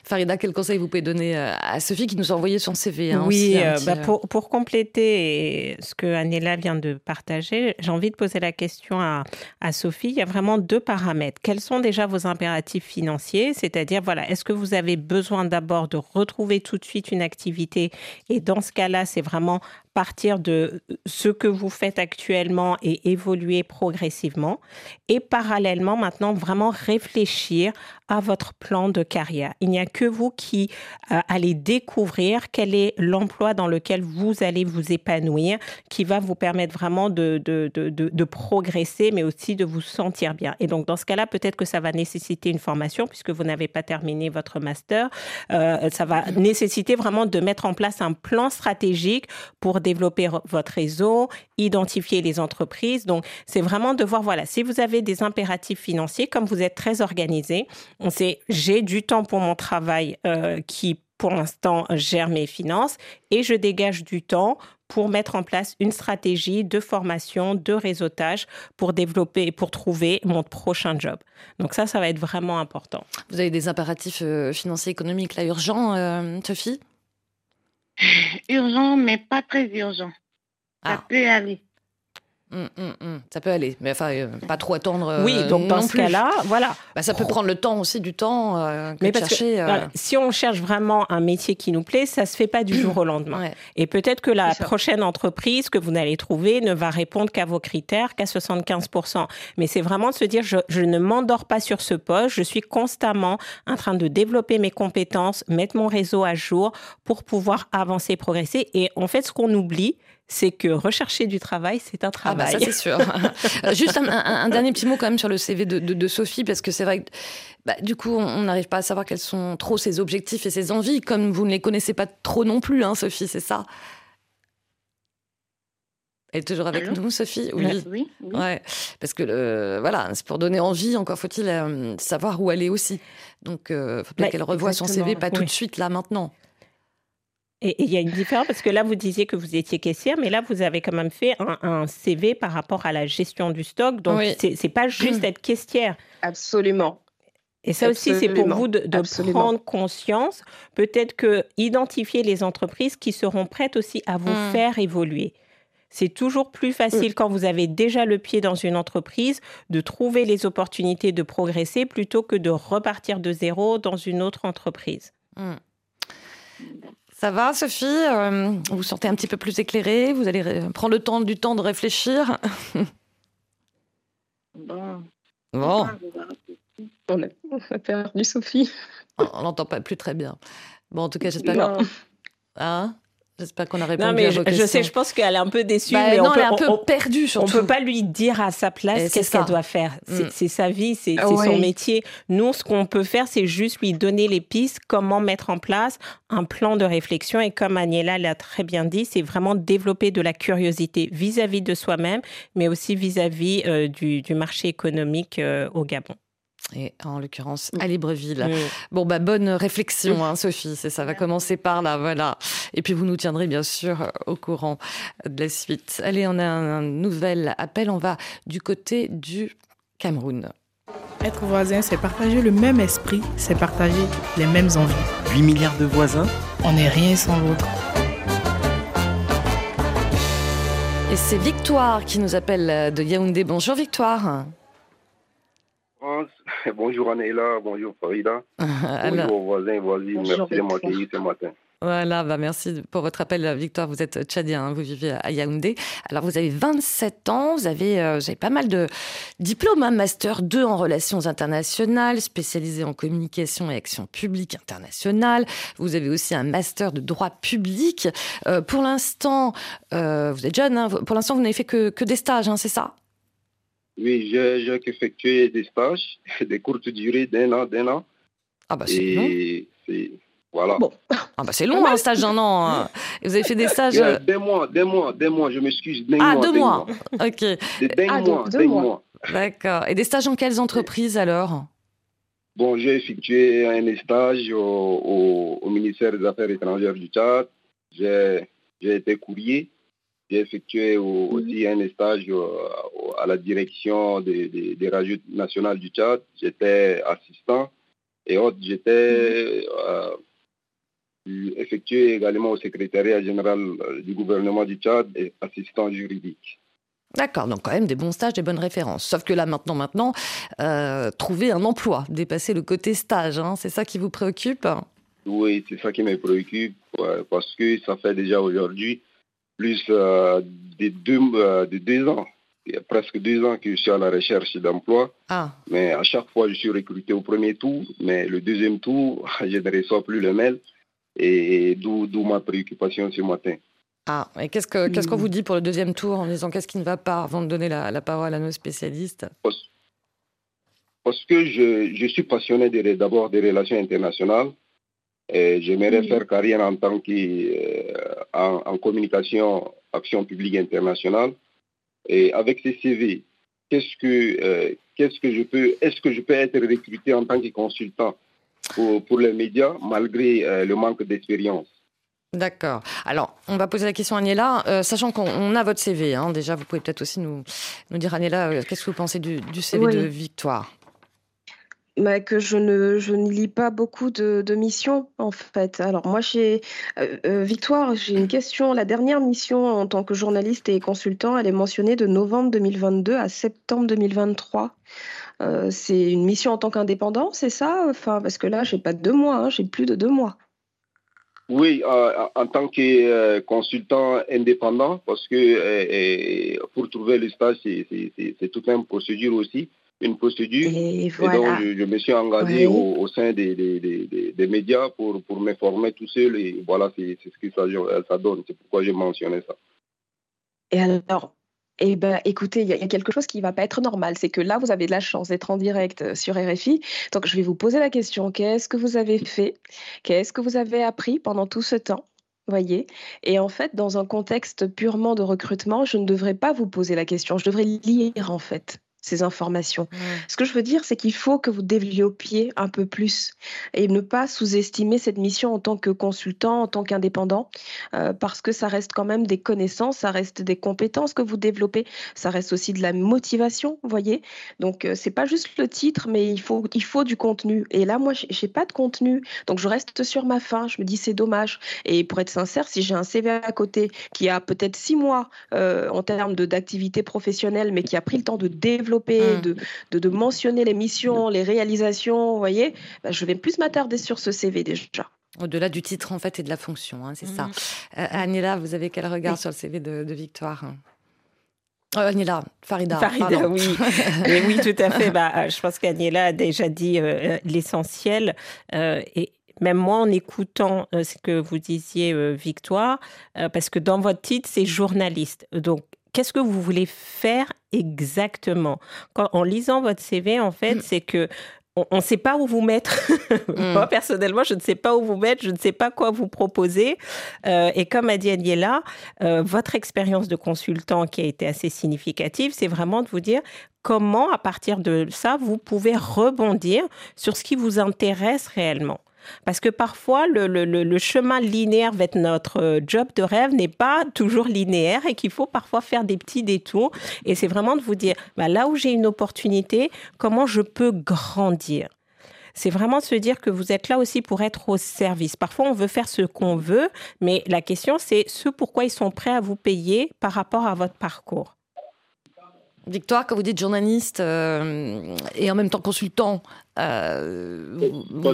Farida, quel conseil vous pouvez donner euh, à Sophie qui nous a envoyé son CV hein, Oui, euh, bah, pour, pour, compléter ce que Anela vient de partager, j'ai envie de poser la question à, à, Sophie. Il y a vraiment deux paramètres. Quels sont déjà vos impératifs financiers? C'est-à-dire, voilà, est-ce que vous avez besoin d'abord de retrouver tout de suite une activité? Et dans ce cas-là, c'est vraiment partir de ce que vous faites actuellement et évoluer progressivement. Et parallèlement, maintenant, vraiment réfléchir à votre plan de carrière. Il n'y a que vous qui euh, allez découvrir quel est l'emploi dans lequel vous allez vous épanouir, qui va vous permettre vraiment de, de, de, de, progresser, mais aussi de vous sentir bien. Et donc, dans ce cas-là, peut-être que ça va nécessiter une formation, puisque vous n'avez pas terminé votre master. Euh, ça va nécessiter vraiment de mettre en place un plan stratégique pour développer votre réseau, identifier les entreprises. Donc, c'est vraiment de voir, voilà, si vous avez des impératifs financiers, comme vous êtes très organisé, on sait, j'ai du temps pour mon travail euh, qui pour l'instant, gère mes finances et je dégage du temps pour mettre en place une stratégie de formation, de réseautage pour développer et pour trouver mon prochain job. Donc ça, ça va être vraiment important. Vous avez des impératifs euh, financiers économiques là urgents, euh, Sophie? Urgent, mais pas très urgent. Ça ah. peut aller. Hum, hum, hum. Ça peut aller, mais enfin, euh, pas trop attendre. Euh, oui, donc dans ce cas-là, voilà. Bah, ça peut prendre le temps aussi, du temps. Euh, mais parce chercher, que, si on cherche vraiment un métier qui nous plaît, ça se fait pas du jour au lendemain. Et peut-être que la prochaine entreprise que vous allez trouver ne va répondre qu'à vos critères, qu'à 75%. Mais c'est vraiment de se dire, je, je ne m'endors pas sur ce poste, je suis constamment en train de développer mes compétences, mettre mon réseau à jour pour pouvoir avancer, progresser. Et en fait, ce qu'on oublie, c'est que rechercher du travail, c'est un travail. Ah bah ça c'est sûr. Juste un, dernier petit mot quand même sur le CV de, Sophie, parce que c'est vrai que bah, du coup, on n'arrive pas à savoir quels sont trop ses objectifs et ses envies, comme vous ne les connaissez pas trop non plus, hein, Sophie, c'est ça? Elle est toujours avec nous, Sophie? Oui. oui, Ouais, parce que voilà, c'est pour donner envie. Encore faut-il euh, savoir où aller aussi. Donc, il euh, faut bien bah, qu'elle revoie son CV, pas tout de suite là maintenant. Et il y a une différence parce que là, vous disiez que vous étiez caissière, mais là, vous avez quand même fait un, CV par rapport à la gestion du stock. Donc, ce c'est pas juste être caissière. Absolument. Et ça aussi, c'est pour vous de, prendre conscience, peut-être que identifier les entreprises qui seront prêtes aussi à vous mmh. faire évoluer. C'est toujours plus facile mmh. quand vous avez déjà le pied dans une entreprise de trouver les opportunités de progresser plutôt que de repartir de zéro dans une autre entreprise. Mmh. Ça va, Sophie euh, Vous vous sentez un petit peu plus éclairée Vous allez prendre le temps du temps de réfléchir Bon. Bon. On a, perdu Sophie. On n'entend pas plus très bien. Bon, en tout cas, j'espère. Hein? J'espère qu'on a répondu non, mais à vos je, je sais, je pense qu'elle est un peu déçue. Bah, mais on peut, elle est un peu perdue, surtout. On peut pas lui dire à sa place qu'est-ce qu'elle doit faire. C'est mm. sa vie, c'est son métier. Nous, ce qu'on peut faire, c'est juste lui donner les pistes, comment mettre en place un plan de réflexion. Et comme Agnella l'a très bien dit, c'est vraiment développer de la curiosité vis-à-vis de soi-même, mais aussi vis-à-vis euh, du, du, marché économique euh, au Gabon et en l'occurrence à Libreville. Bon, bah, bonne réflexion, hein, Sophie. C'est ça va commencer par là, voilà. Et puis vous nous tiendrez bien sûr au courant de la suite. Allez, on a un, nouvel appel. On va du côté du Cameroun. Être voisin, c'est partager le même esprit, c'est partager les mêmes envies. 8 milliards de voisins? On n'est rien sans l'autre. Et c'est Victoire qui nous appelle de Yaoundé. Bonjour Victoire. Bonjour Anéla, bonjour Farida. bonjour voisins et voisines, merci de m'accueillir ce matin. Voilà, bah merci pour votre appel, Victoire. Vous êtes tchadien, hein, vous vivez à Yaoundé. Alors, vous avez 27 ans, vous avez, euh, pas mal de diplômes, hein, Master 2 en relations internationales, spécialisé en communication et action publique internationale. Vous avez aussi un Master de droit public. Euh, pour l'instant, euh, vous êtes jeune, hein, pour l'instant, vous n'avez fait que, que des stages, c'est ça? Oui, j'ai effectué des stages, des courtes durées d'un an, d'un an. Ah bah c'est long. Voilà. Bon. Ah bah c'est long un stage d'un an. Hein. Vous avez fait des stages. Euh, des mois, des mois, des mois, je m'excuse. Ah, deux mois. Ok. Des ah, mois, deux mois. D'accord. Et des stages en quelles entreprises alors? Bon, j'ai effectué un stage au, au, ministère des Affaires étrangères du Tchad. J'ai été courrier. J'ai effectué aussi un stage à la direction des, des, radios nationales du Tchad. J'étais assistant et autre, j'étais euh, effectué également au secrétariat général euh, du gouvernement du Tchad et assistant juridique. D'accord, donc quand même des bons stages, des bonnes références. Sauf que là, maintenant, maintenant, euh, trouver un emploi, dépasser le côté stage, hein, c'est ça qui vous préoccupe? Oui, c'est ça qui me préoccupe, parce que ça fait déjà aujourd'hui plus euh, de, deux, euh, de deux ans il y a presque deux ans que je suis à la recherche d'emploi. Ah. Mais à chaque fois, je suis recruté au premier tour. Mais le deuxième tour, je ne reçois plus le mail. Et, d'où ma préoccupation ce matin. Ah, et qu'est-ce qu'on qu'est-ce qu'on vous dit pour le deuxième tour en disant qu'est-ce qui ne va pas avant de donner la, parole à nos spécialistes? Parce, que je, je, suis passionné d'abord des relations internationales. Et j'aimerais faire carrière en tant que euh, en, communication, action publique internationale. Et avec ces CV, qu'est-ce que euh, qu'est-ce que je peux est-ce que je peux être recruté en tant que consultant pour, pour les médias malgré euh, le manque d'expérience? D'accord. Alors, on va poser la question à Agnella, sachant qu'on a votre CV. Hein, déjà, vous pouvez peut-être aussi nous, nous dire, Agnella, qu'est-ce que vous pensez du, du CV de Victoire? Bah, que je ne, je ne lis pas beaucoup de, missions, en fait. Alors, moi, j'ai. Euh, euh, Victoire, j'ai une question. La dernière mission en tant que journaliste et consultant, elle est mentionnée de novembre 2022 à septembre 2023. Euh, c'est une mission en tant qu'indépendant, c'est ça? Enfin, Parce que là, j'ai pas deux mois, hein, j'ai plus de deux mois. Oui, en tant que consultant indépendant, parce que pour trouver le stage, c'est toute une procédure aussi une procédure. Et, donc, je, me suis engagé au, sein des, des, médias pour, pour me former tout seul. Et voilà, c'est ce que ça, ça donne. C'est pourquoi j'ai mentionné ça. Et alors, eh ben, écoutez, il y, a quelque chose qui ne va pas être normal. C'est que là, vous avez de la chance d'être en direct euh, sur RFI. Donc, je vais vous poser la question qu'est-ce que vous avez fait? Qu'est-ce que vous avez appris pendant tout ce temps? Voyez? Et en fait, dans un contexte purement de recrutement, je ne devrais pas vous poser la question. Je devrais lire, en fait ces informations. Ce que je veux dire, c'est qu'il faut que vous développiez un peu plus et ne pas sous-estimer cette mission en tant que consultant, en tant qu'indépendant, euh, parce que ça reste quand même des connaissances, ça reste des compétences que vous développez, ça reste aussi de la motivation, vous voyez. Donc euh, c'est pas juste le titre, mais il faut il faut du contenu. Et là, moi, j'ai pas de contenu, donc je reste sur ma faim. Je me dis c'est dommage. Et pour être sincère, si j'ai un CV à côté qui a peut-être six mois euh, en termes d'activité professionnelle, mais qui a pris le temps de développer Mmh. de, de, mentionner les missions, les réalisations, vous voyez, bah, je vais plus m'attarder sur ce CV déjà. Au-delà du titre, en fait, et de la fonction, hein, c'est ça. Mmh. Euh, Anila, vous avez quel regard sur le CV de, Victoire? Euh, Agnella, Farida. Farida, oui. oui, tout à fait. Bah, je pense qu'Agnella a déjà dit euh, l'essentiel. et même moi, en écoutant ce que vous disiez, Victoire, parce que dans votre titre, c'est journaliste. Donc, qu'est-ce que vous voulez faire exactement? En lisant votre CV, en fait, mm. c'est que on ne sait pas où vous mettre. Mm. Moi, personnellement, je ne sais pas où vous mettre, je ne sais pas quoi vous proposer. Euh, et comme a dit Aniela, euh, votre expérience de consultant qui a été assez significative, c'est vraiment de vous dire comment, à partir de ça, vous pouvez rebondir sur ce qui vous intéresse réellement. Parce que parfois, le, chemin linéaire vers notre euh, job de rêve n'est pas toujours linéaire et qu'il faut parfois faire des petits détours. Et c'est vraiment de vous dire, bah, là où j'ai une opportunité, comment je peux grandir? C'est vraiment se dire que vous êtes là aussi pour être au service. Parfois, on veut faire ce qu'on veut, mais la question, c'est ce pourquoi ils sont prêts à vous payer par rapport à votre parcours. Victoire, quand vous dites journaliste euh, et en même temps consultant. Euh,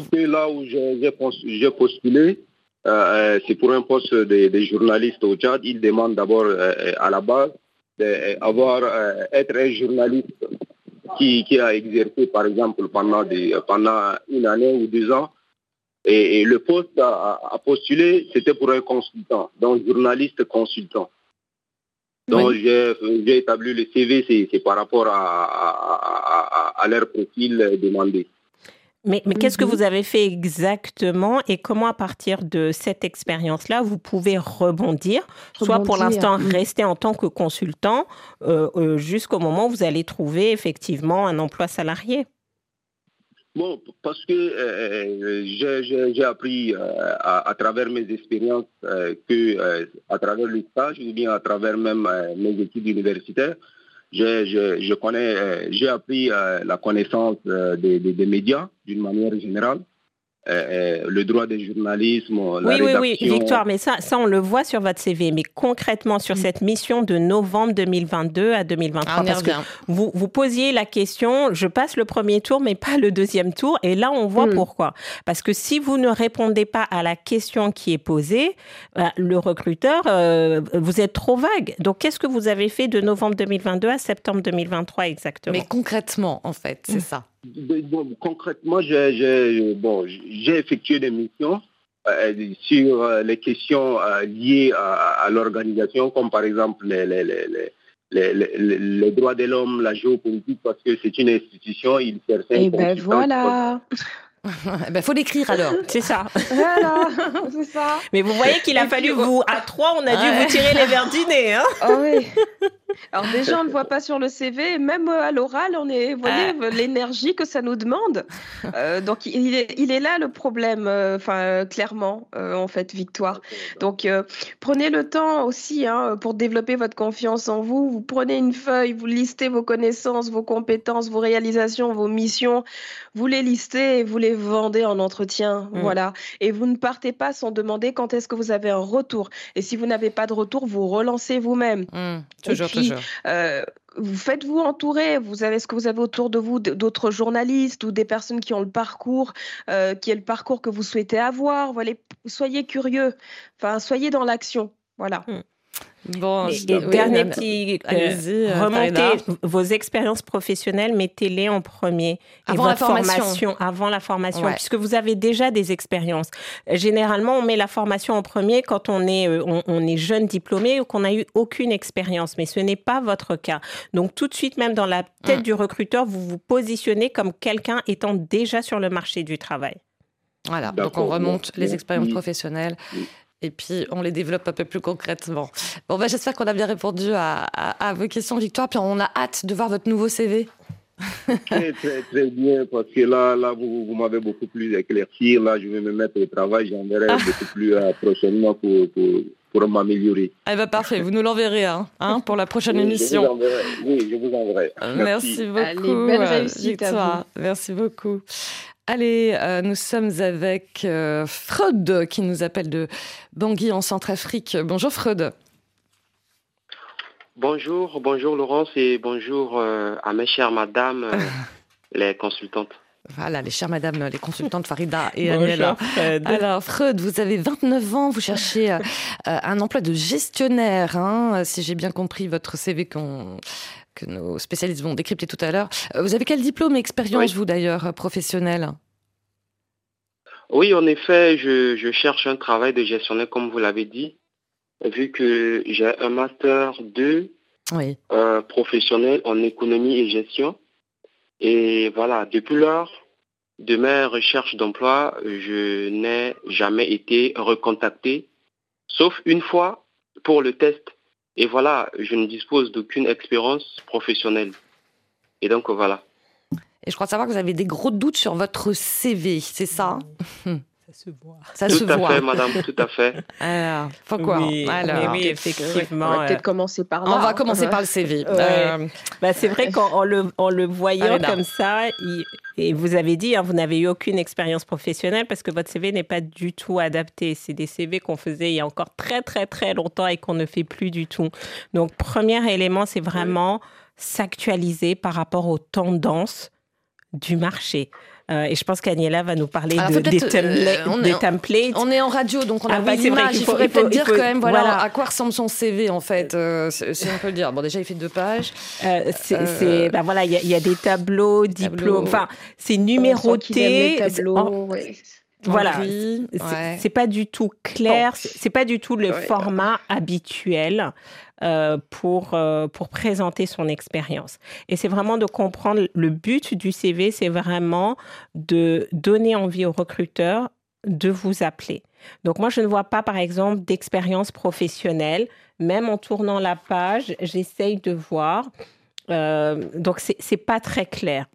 que là où j'ai postulé, euh, c'est pour un poste des journalistes au Tchad. Ils demandent d'abord à la base d'avoir être un journaliste qui, a exercé par exemple pendant, des, pendant une année ou deux ans. Et, le poste à, à postuler, c'était pour un consultant, donc journaliste consultant. Donc, j'ai établi le CV, c'est par rapport à, à, leur profil demandé. Mais, mais qu'est-ce que mhm. vous avez fait exactement et comment, à partir de cette expérience-là, vous pouvez rebondir, soit pour l'instant rester en tant que consultant euh, euh, jusqu'au moment où vous allez trouver effectivement un emploi salarié? Bon, parce que euh, euh, j'ai appris euh, à, travers mes expériences que à travers le stage ou bien à travers même mes études universitaires, j'ai appris la connaissance des, médias d'une manière générale. Euh, le droit des journalismes, la oui, rédaction. Oui, oui, Victoire, mais ça, ça, on le voit sur votre CV. Mais concrètement, sur cette mission de novembre 2022 à 2023, ah, parce que vous, vous posiez la question, je passe le premier tour, mais pas le deuxième tour. Et là, on voit mm. pourquoi. Parce que si vous ne répondez pas à la question qui est posée, bah, le recruteur, euh, vous êtes trop vague. Donc, qu'est-ce que vous avez fait de novembre 2022 à septembre 2023 exactement? Mais concrètement, en fait, c'est mm. ça concrètement, j'ai bon, effectué des missions euh, sur euh, les questions euh, liées à, l'organisation, comme par exemple les, les, les, les droits de l'homme, la géopolitique, parce que c'est une institution, il sert Et eh ben voilà Il ben, faut l'écrire alors. C'est ça. Voilà, c'est ça. Mais vous voyez qu'il a fallu vous, à trois, on a dû vous tirer les verres du nez. Hein ah oui. Alors déjà, on ne voit pas sur le CV, même euh, à l'oral, on est, vous voyez, ah. l'énergie que ça nous demande. Euh, donc il est, il est, là le problème, euh, enfin clairement, en fait, Victoire. Donc prenez le temps aussi hein, pour développer votre confiance en vous. Vous prenez une feuille, vous listez vos connaissances, vos compétences, vos réalisations, vos missions. Vous les listez et vous les vendez en entretien, mm. voilà. Et vous ne partez pas sans demander quand est-ce que vous avez un retour. Et si vous n'avez pas de retour, vous relancez vous-même. Mm. toujours, toujours. Euh, vous faites-vous entourer. Vous avez ce que vous avez autour de vous d'autres journalistes ou des personnes qui ont le parcours, euh, qui est le parcours que vous souhaitez avoir. Voilà, soyez curieux. Enfin, soyez dans l'action. Voilà. Mm. Bon, et, dernier petit euh, remontez vos expériences professionnelles, mettez-les en premier. Avant votre la formation. Avant la formation, puisque vous avez déjà des expériences. Généralement, on met la formation en premier quand on est, euh, on, est jeune diplômé ou qu'on n'a eu aucune expérience, mais ce n'est pas votre cas. Donc tout de suite, même dans la tête mm. du recruteur, vous vous positionnez comme quelqu'un étant déjà sur le marché du travail. Voilà, donc on remonte les expériences professionnelles et puis on les développe un peu plus concrètement. Bon, bah, j'espère qu'on a bien répondu à, vos questions, Victoire. Puis on a hâte de voir votre nouveau CV. très, très, très bien, parce que là, là vous, vous m'avez beaucoup plus éclairci. Là, je vais me mettre au travail. J'enverrai ah. beaucoup plus euh, prochainement pour, pour, m'améliorer. Eh ben, parfait, vous nous l'enverrez hein, hein, pour la prochaine émission. Je vous oui, je vous enverrai. Merci, beaucoup, belle réussite à vous. Merci beaucoup. Allez, euh, nous sommes avec euh, Freud qui nous appelle de Bangui en Centrafrique. Bonjour Freud. Bonjour, bonjour Laurence et bonjour euh, à mes chères madames, les consultantes. Voilà, les chères madames, les consultantes Farida et Aniela. Alors, Freud, vous avez 29 ans, vous cherchez un emploi de gestionnaire, hein, si j'ai bien compris votre CV qu'on que nos spécialistes vont décrypter tout à l'heure. Euh, vous avez quel diplôme et expérience, vous d'ailleurs, professionnelle Oui, en effet, je, cherche un travail de gestionnaire, comme vous l'avez dit, vu que j'ai un master 2 euh, professionnel en économie et gestion. Et voilà, depuis lors de mes recherches d'emploi, je n'ai jamais été recontacté, sauf une fois pour le test et voilà, je ne dispose d'aucune expérience professionnelle. Et donc voilà. Et je crois savoir que vous avez des gros doutes sur votre CV, c'est ça? Ça se voit. Ça tout se à voit. fait, madame, tout à fait. Alors, pourquoi oui, Alors, oui, effectivement. On va peut-être commencer par là. On va commencer par le CV. Euh, bah, c'est vrai qu'en le, en le voyant comme ça, et vous avez dit, hein, vous n'avez eu aucune expérience professionnelle parce que votre CV n'est pas du tout adapté. C'est des CV qu'on faisait il y a encore très, très, très longtemps et qu'on ne fait plus du tout. Donc, premier élément, c'est vraiment s'actualiser par rapport aux tendances du marché. Euh, et je pense qu'Aniela va nous parler de, des, euh, templates. On est en radio, donc on n'a ah pas d'image. Il faudrait peut-être dire quand même voilà, à quoi ressemble son CV, en fait, euh, si on peut le dire. Bon, déjà, il fait deux pages. c'est, ben voilà, il y, a des tableaux, diplômes. Enfin, c'est numéroté. Voilà, c'est pas du tout clair, c'est pas du tout le format habituel. Euh, pour, euh, pour présenter son expérience. Et c'est vraiment de comprendre le but du CV, c'est vraiment de donner envie aux recruteurs de vous appeler. Donc moi, je ne vois pas, par exemple, d'expérience professionnelle. Même en tournant la page, j'essaye de voir. Euh, donc, c'est n'est pas très clair.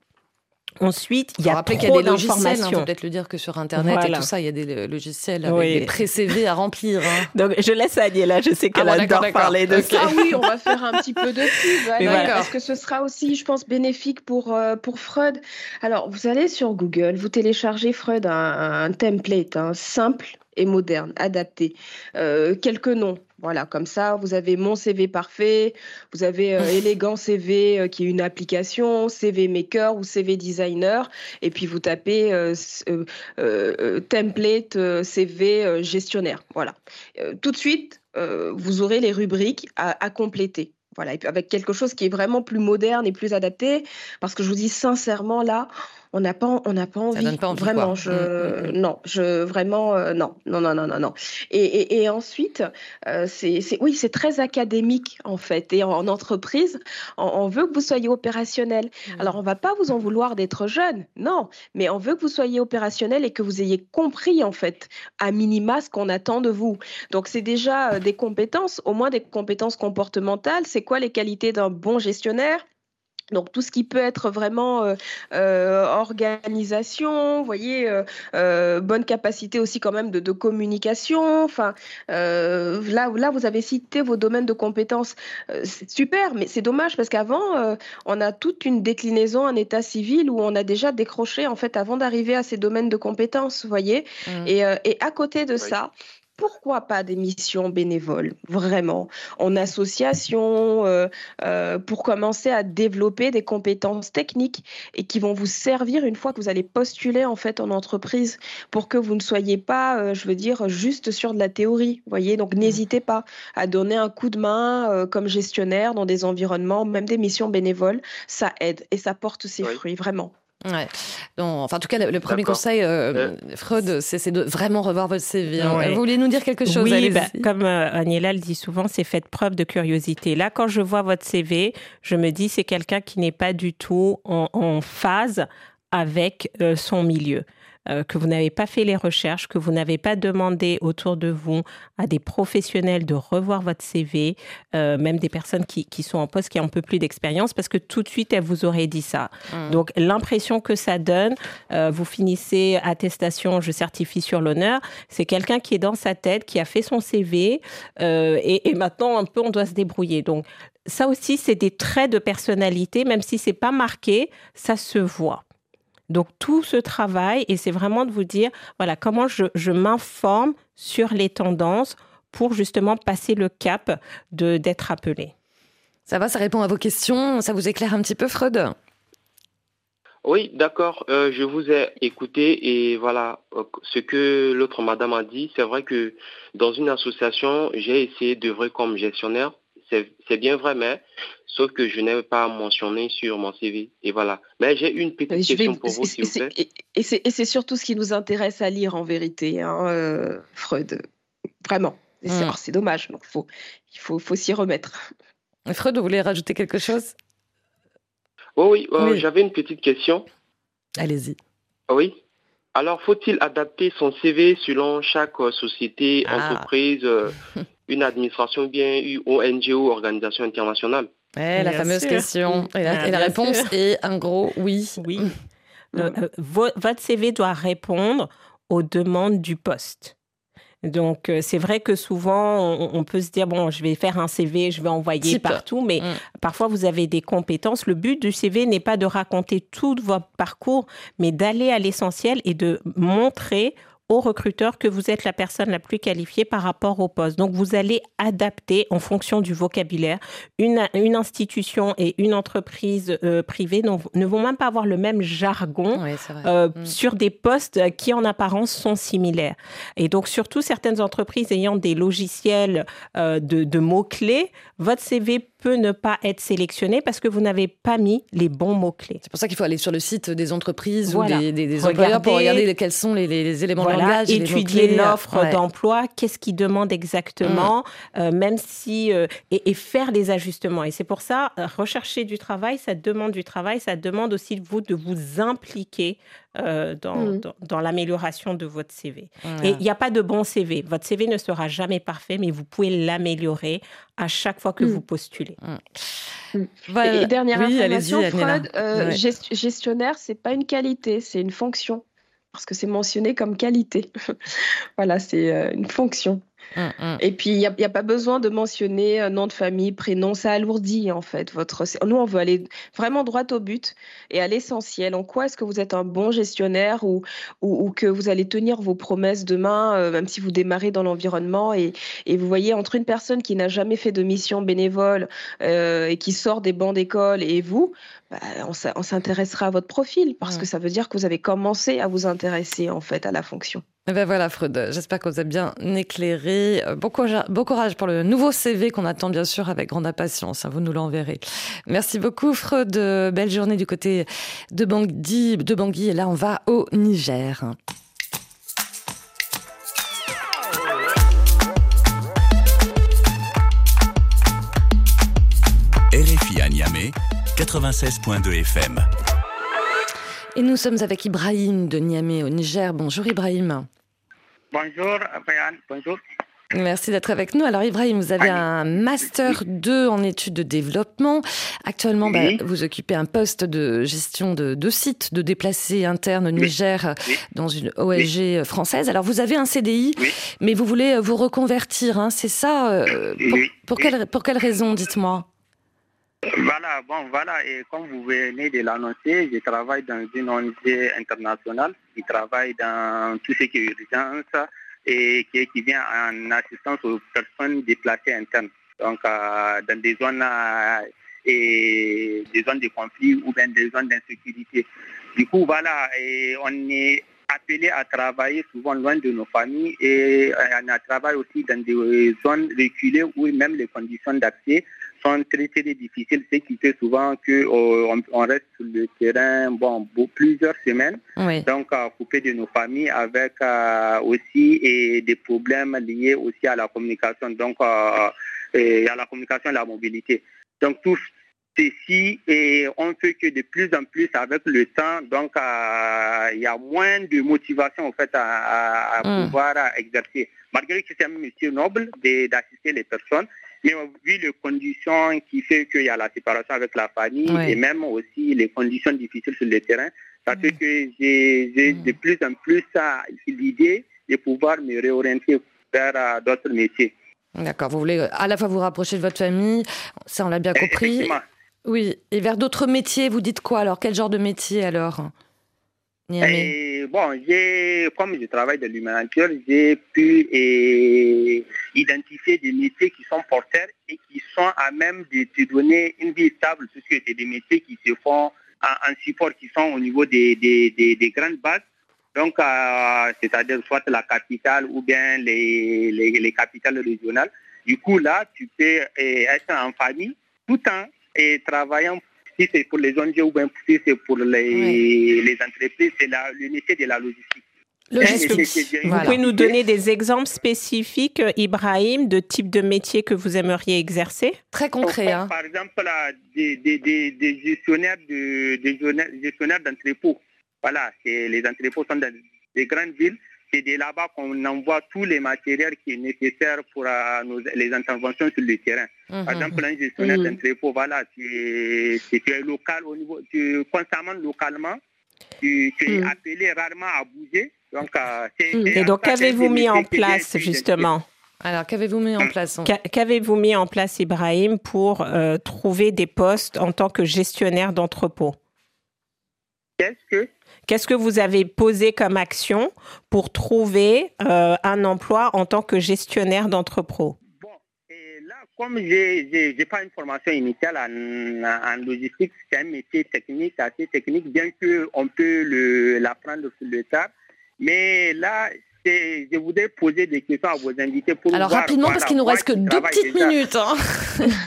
Ensuite, il y a rappeler qu'il y a des logiciels, il hein, faut peut-être le dire que sur Internet et tout ça, il y a des logiciels avec des pré-CV à remplir. Hein. Donc, je laisse là, je sais qu'elle ah, adore parler de ça. Ah oui, on va faire un petit peu de pub. Parce que ce sera aussi, je pense, bénéfique pour, euh, pour Freud. Alors, vous allez sur Google, vous téléchargez Freud, un, template un simple et moderne, adapté. Euh, quelques noms, voilà, comme ça, vous avez mon CV parfait, vous avez euh, Élégant CV euh, qui est une application, CV Maker ou CV Designer, et puis vous tapez template CV gestionnaire. Voilà. tout de suite, vous aurez les rubriques à, à compléter. Voilà, et puis avec quelque chose qui est vraiment plus moderne et plus adapté, parce que je vous dis sincèrement là, on n'a pas, on n'a pas envie. vraiment, je, mmh, mmh, mmh. non, je vraiment, euh, non, non, non, non, non, non. Et, et, ensuite, euh, c'est, oui, c'est très académique en fait. Et en, entreprise, on, veut que vous soyez opérationnel. Alors, on va pas vous en vouloir d'être jeune, non, mais on veut que vous soyez opérationnel et que vous ayez compris en fait, à minima, ce qu'on attend de vous. Donc, c'est déjà euh, des compétences, au moins des compétences comportementales. C'est quoi les qualités d'un bon gestionnaire? Donc tout ce qui peut être vraiment euh, euh, organisation, vous voyez, euh, bonne capacité aussi quand même de, communication. Enfin, là, là, vous avez cité vos domaines de compétences. c'est super, mais c'est dommage parce qu'avant, on a toute une déclinaison en état civil où on a déjà décroché en fait avant d'arriver à ces domaines de compétences, vous voyez. Mmh. Et, à côté de ça, pourquoi pas des missions bénévoles, vraiment, en association, euh, euh, pour commencer à développer des compétences techniques et qui vont vous servir une fois que vous allez postuler en fait en entreprise, pour que vous ne soyez pas, euh, je veux dire, juste sur de la théorie. Voyez, donc n'hésitez pas à donner un coup de main comme gestionnaire dans des environnements, même des missions bénévoles, ça aide et ça porte ses fruits, vraiment. Ouais. enfin, en tout cas, le, premier conseil, euh, euh. Freud, c'est de vraiment revoir votre CV. Hein. Vous voulez nous dire quelque chose? Oui, bah, comme euh, Aniela le dit souvent, c'est faites preuve de curiosité. Là, quand je vois votre CV, je me dis c'est quelqu'un qui n'est pas du tout en, phase avec son milieu. Euh, que vous n'avez pas fait les recherches, que vous n'avez pas demandé autour de vous à des professionnels de revoir votre CV, euh, même des personnes qui, qui, sont en poste, qui ont un peu plus d'expérience, parce que tout de suite, elles vous auraient dit ça. Mmh. Donc, l'impression que ça donne, euh, vous finissez attestation, je certifie sur l'honneur, c'est quelqu'un qui est dans sa tête, qui a fait son CV, et, et maintenant, un peu, on doit se débrouiller. Donc, ça aussi, c'est des traits de personnalité, même si c'est pas marqué, ça se voit. Donc tout ce travail, et c'est vraiment de vous dire, voilà, comment je, m'informe sur les tendances pour justement passer le cap de d'être appelé. Ça va, ça répond à vos questions, ça vous éclaire un petit peu, Freud? Oui, d'accord. Euh, je vous ai écouté et voilà euh, ce que l'autre madame a dit. C'est vrai que dans une association, j'ai essayé d'œuvrer comme gestionnaire c'est bien vrai, mais sauf que je n'ai pas mentionné sur mon CV. Et voilà. Mais j'ai une petite question pour vous, s'il vous plaît. Et c'est surtout ce qui nous intéresse à lire en vérité, hein, euh, Freud. Vraiment. Hmm. C'est dommage. Donc faut, il faut, faut s'y remettre. Freud, vous voulez rajouter quelque chose? Oui, oui. J'avais une petite question. Allez-y. Oui. Alors, faut-il adapter son CV selon chaque euh, société, ah. entreprise euh, une administration bien une ONG ou organisation internationale La fameuse question. Et la, réponse est un gros oui. Oui. Euh, euh, votre CV doit répondre aux demandes du poste. Donc, euh, c'est vrai que souvent, on, peut se dire, bon, je vais faire un CV, je vais envoyer partout, mais mm. parfois, vous avez des compétences. Le but du CV n'est pas de raconter tout votre parcours, mais d'aller à l'essentiel et de montrer au recruteur que vous êtes la personne la plus qualifiée par rapport au poste. Donc, vous allez adapter en fonction du vocabulaire. Une, une institution et une entreprise euh, privée ne vont même pas avoir le même jargon euh, mm. sur des postes qui, en apparence, sont similaires. Et donc, surtout, certaines entreprises ayant des logiciels euh, de, de mots-clés, votre CV peut ne pas être sélectionné parce que vous n'avez pas mis les bons mots-clés. C'est pour ça qu'il faut aller sur le site des entreprises ou des, des, employeurs pour regarder quels sont les, éléments de langage. Étudier l'offre d'emploi, qu'est-ce qu'ils demandent exactement, mm. euh, même si. Euh, et, faire les ajustements. Et c'est pour ça, euh, rechercher du travail, ça demande du travail, ça demande aussi de vous de vous impliquer euh, mm. dans, dans, l'amélioration de votre CV. Et il n'y a pas de bon CV. Votre CV ne sera jamais parfait, mais vous pouvez l'améliorer à chaque fois que mm. vous postulez. Mm. Et dernière information, Freud, euh, gestionnaire, c'est pas une qualité, c'est une fonction parce que c'est mentionné comme qualité. voilà, c'est euh, une fonction. Hum, hum. Et puis, il n'y a, pas besoin de mentionner un nom de famille, prénom, ça alourdit en fait. Votre... Nous, on veut aller vraiment droit au but et à l'essentiel. En quoi est-ce que vous êtes un bon gestionnaire ou, que vous allez tenir vos promesses demain, euh, même si vous démarrez dans l'environnement et, et, vous voyez entre une personne qui n'a jamais fait de mission bénévole euh, et qui sort des bancs d'école et vous, bah, on s'intéressera à votre profil parce que ça veut dire que vous avez commencé à vous intéresser en fait à la fonction. Eh ben voilà, Freud. J'espère que vous avez bien éclairé. Bon courage, bon courage pour le nouveau CV qu'on attend bien sûr avec grande impatience. Hein, vous nous l'enverrez. Merci beaucoup, Freud. Belle journée du côté de Bangui. De Bangui. Et là, on va au Niger. 96.2 FM. Et nous sommes avec Ibrahim de Niamey au Niger. Bonjour Ibrahim. Bonjour Brian, bonjour. Merci d'être avec nous. Alors Ibrahim, vous avez un master 2 en études de développement. Actuellement, bah, vous occupez un poste de gestion de, de sites de déplacés internes au Niger dans une OSG française. Alors vous avez un CDI, mais vous voulez vous reconvertir, hein, c'est ça euh, pour, quelle, pour quelle raison, dites-moi? Voilà, bon, voilà, et comme vous venez de l'annoncer, je travaille dans une ONG internationale qui travaille dans tout ce qui est urgence et qui, vient en assistance aux personnes déplacées internes, donc euh, dans des zones, euh, et des zones de conflit ou bien des zones d'insécurité. Du coup, voilà, et on est appelé à travailler souvent loin de nos familles et euh, on travaille aussi dans des zones reculées où même les conditions d'accès sont très très difficiles, ce qui fait souvent qu'on on reste sur le terrain bon, plusieurs semaines, donc coupé de nos familles avec euh, aussi et des problèmes liés aussi à la communication, donc euh, et à la communication et à la mobilité. Donc tout ceci et on fait que de plus en plus avec le temps, donc euh, il y a moins de motivation en fait à, mm. pouvoir exercer. Malgré que c'est un métier noble d'assister les personnes, mais vu les conditions qui fait qu'il y a la séparation avec la famille et même aussi les conditions difficiles sur le terrain, ça fait que j'ai de plus en plus l'idée de pouvoir me réorienter vers euh, d'autres métiers. D'accord, vous voulez à la fois vous rapprocher de votre famille, ça on l'a bien compris. Oui, et vers d'autres métiers, vous dites quoi alors? Quel genre de métier alors? Et, bon, comme je travaille dans l'humanitaire, j'ai pu identifier des métiers qui sont porteurs et qui sont à même de te donner une vie stable, parce c'est des métiers qui se font en, support, qui sont au niveau des, des, grandes bases. Donc, euh, c'est-à-dire soit la capitale ou bien les, les, capitales régionales. Du coup, là, tu peux euh, être en famille tout en travaillant si c'est pour les ONG ou bien si c'est pour les, les entreprises, c'est métier de la logistique. Vous pouvez nous donner des exemples spécifiques, Ibrahim, de type de métier que vous aimeriez exercer? Très concret. Hein. Par exemple, des, des, des, gestionnaires d'entrepôts. Voilà, les entrepôts sont dans des grandes villes c'est de là-bas qu'on envoie tous les matériels qui sont nécessaires pour euh, les interventions sur le terrain. Par mhm. exemple, un gestionnaire mmh. d'entrepôt, voilà, tu es, local au niveau, tu constamment localement, tu, es mhm. appelé rarement à bouger. Donc, euh, mhm. Et donc, qu'avez-vous mis en place justement alors, qu'avez-vous mis en place Qu'avez-vous mis en place, Ibrahim, pour euh, trouver des postes en tant que gestionnaire d'entrepôt? Qu'est-ce que? Qu'est-ce que vous avez posé comme action pour trouver euh, un emploi en tant que gestionnaire d'entrepôt? Comme je n'ai pas une formation initiale en, logistique, c'est un métier technique, assez technique, bien qu'on peut l'apprendre sur le tas. Mais là, je voudrais poser des questions à vos invités pour Alors rapidement, parce qu'il nous reste que deux petites minutes. Hein.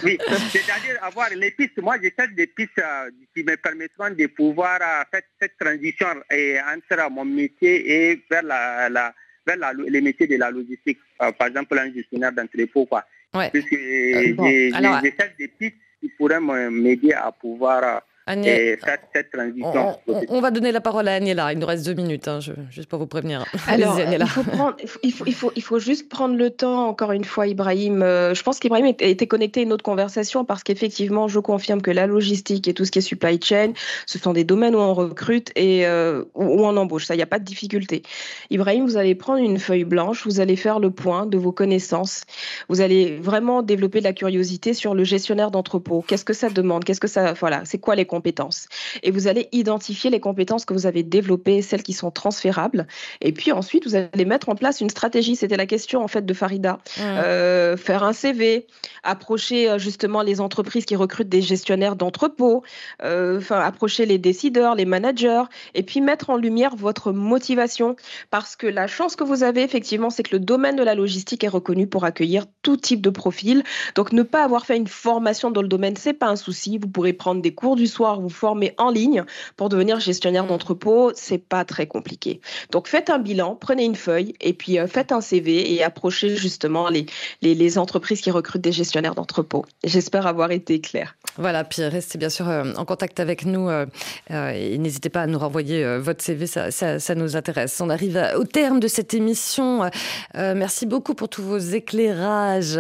oui, c'est-à-dire avoir les pistes. Moi, j'ai fait des pistes euh, qui me permettront de pouvoir euh, faire cette transition et, entre mon métier et vers, la, la vers la, les métiers de la logistique. Euh, par exemple, un gestionnaire d'entrepôt. Ouais. Puisque j'ai fait des pistes qui pourraient m'aider à pouvoir et faire cette transition. On, va donner la parole à Agnella. Il nous reste deux minutes, hein, juste pour vous prévenir. Alors, il faut, prendre, il, faut, il, faut, il, faut, juste prendre le temps, encore une fois, Ibrahim. Euh, je pense qu'Ibrahim était connecté à une autre conversation parce qu'effectivement, je confirme que la logistique et tout ce qui est supply chain, ce sont des domaines où on recrute et euh, où on embauche. Ça, il n'y a pas de difficulté. Ibrahim, vous allez prendre une feuille blanche, vous allez faire le point de vos connaissances. Vous allez vraiment développer de la curiosité sur le gestionnaire d'entrepôt. Qu'est-ce que ça demande? Qu'est-ce que ça, voilà, c'est quoi les compétences. Et vous allez identifier les compétences que vous avez développées, celles qui sont transférables. Et puis ensuite, vous allez mettre en place une stratégie. C'était la question en fait de Farida. Euh, faire un CV, approcher euh, justement les entreprises qui recrutent des gestionnaires d'entrepôts, euh, enfin approcher les décideurs, les managers, et puis mettre en lumière votre motivation. Parce que la chance que vous avez effectivement, c'est que le domaine de la logistique est reconnu pour accueillir tout type de profil. Donc ne pas avoir fait une formation dans le domaine, c'est pas un souci. Vous pourrez prendre des cours du soir vous former en ligne pour devenir gestionnaire d'entrepôt, c'est pas très compliqué. Donc faites un bilan, prenez une feuille et puis euh, faites un CV et approchez justement les, les, entreprises qui recrutent des gestionnaires d'entrepôt. J'espère avoir été clair. Voilà, puis restez bien sûr euh, en contact avec nous euh, et n'hésitez pas à nous renvoyer votre CV, ça, ça, nous intéresse. On arrive au terme de cette émission. merci beaucoup pour tous vos éclairages.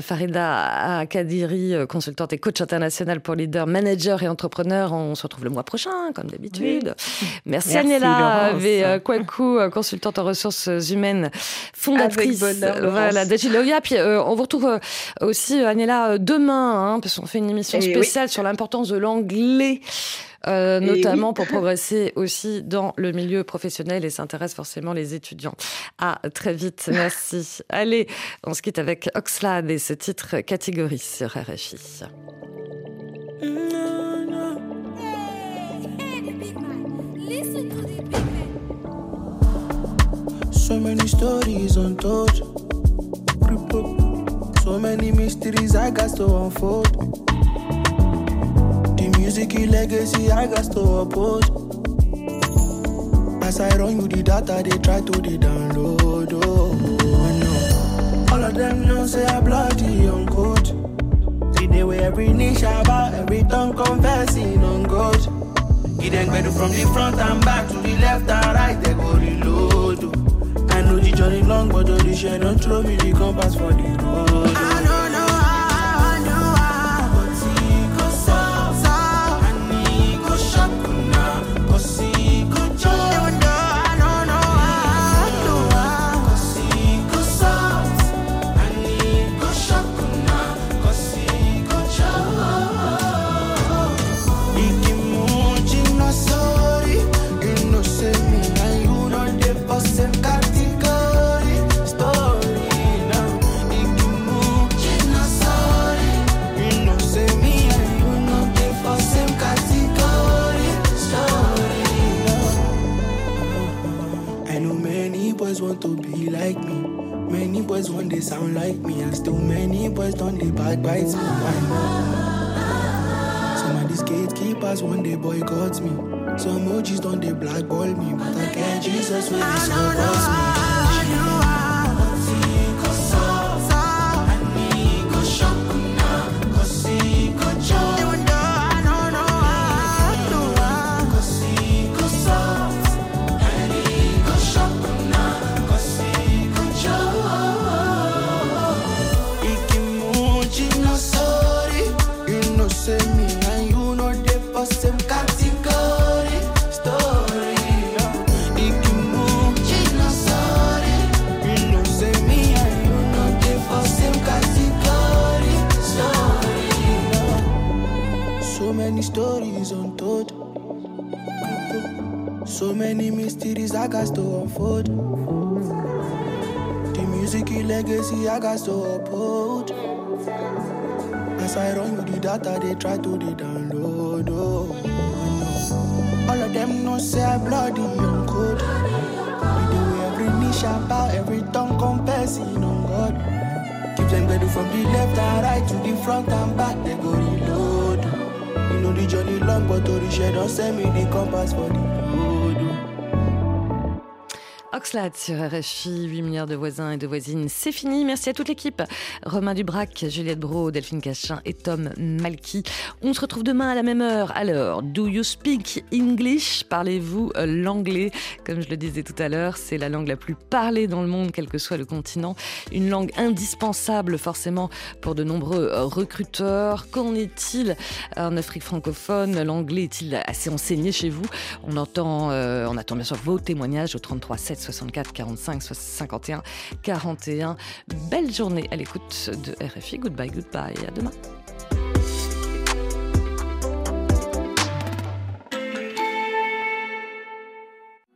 Farida Kadiri, consultante et coach international pour leader, manager et entrepreneur on se retrouve le mois prochain, comme d'habitude. Merci, Merci, Agnella Kwaku, euh, consultante en ressources humaines, fondatrice voilà, d'Agiloia. Puis euh, on vous retrouve euh, aussi, Agnella, demain, hein, parce qu'on fait une émission spéciale sur l'importance de l'anglais. Notamment pour progresser aussi dans le milieu professionnel et s'intéresse forcément les étudiants. À très vite, merci. Allez, on se quitte avec Oxlade et ce titre catégorie sur RFI. So many stories untold. So many mysteries I got to unfold. The music legacy I got to uphold. As I run you the data, they try to the download. Oh, no. All of them know say I bloody on code. See the way every niche about every tongue confessing on God. He then better from the front and back to the left and right, they go reload. Know the journey long, but the share don't throw me the compass for the road. to be like me. Many boys want they sound like me, and still many boys don't they backbite me. Some of these gatekeepers want they boycott me. Some OGs don't they blackball me, but I can't Jesus when they so me. I know, try to the music legacy I got to upload As I run with the data they try to download. Oh. All of them know say I bloody on code. We do every niche about every tongue confessing on God. Keep them ready from the left and right to the front and back, they go reload. You know the journey long, but to the share don't send me the compass for the. Oxlade sur RFI, 8 milliards de voisins et de voisines. C'est fini. Merci à toute l'équipe. Romain Dubrac, Juliette Bro, Delphine Cachin et Tom Malky. On se retrouve demain à la même heure. Alors, do you speak English? Parlez-vous euh, l'anglais? Comme je le disais tout à l'heure, c'est la langue la plus parlée dans le monde, quel que soit le continent. Une langue indispensable forcément pour de nombreux euh, recruteurs. Qu'en est-il en Afrique francophone? L'anglais est-il assez enseigné chez vous? On entend, euh, on attend bien sûr vos témoignages au 33 7 64 45 51 41. Belle journée à l'écoute de RFI. Goodbye, goodbye. À demain.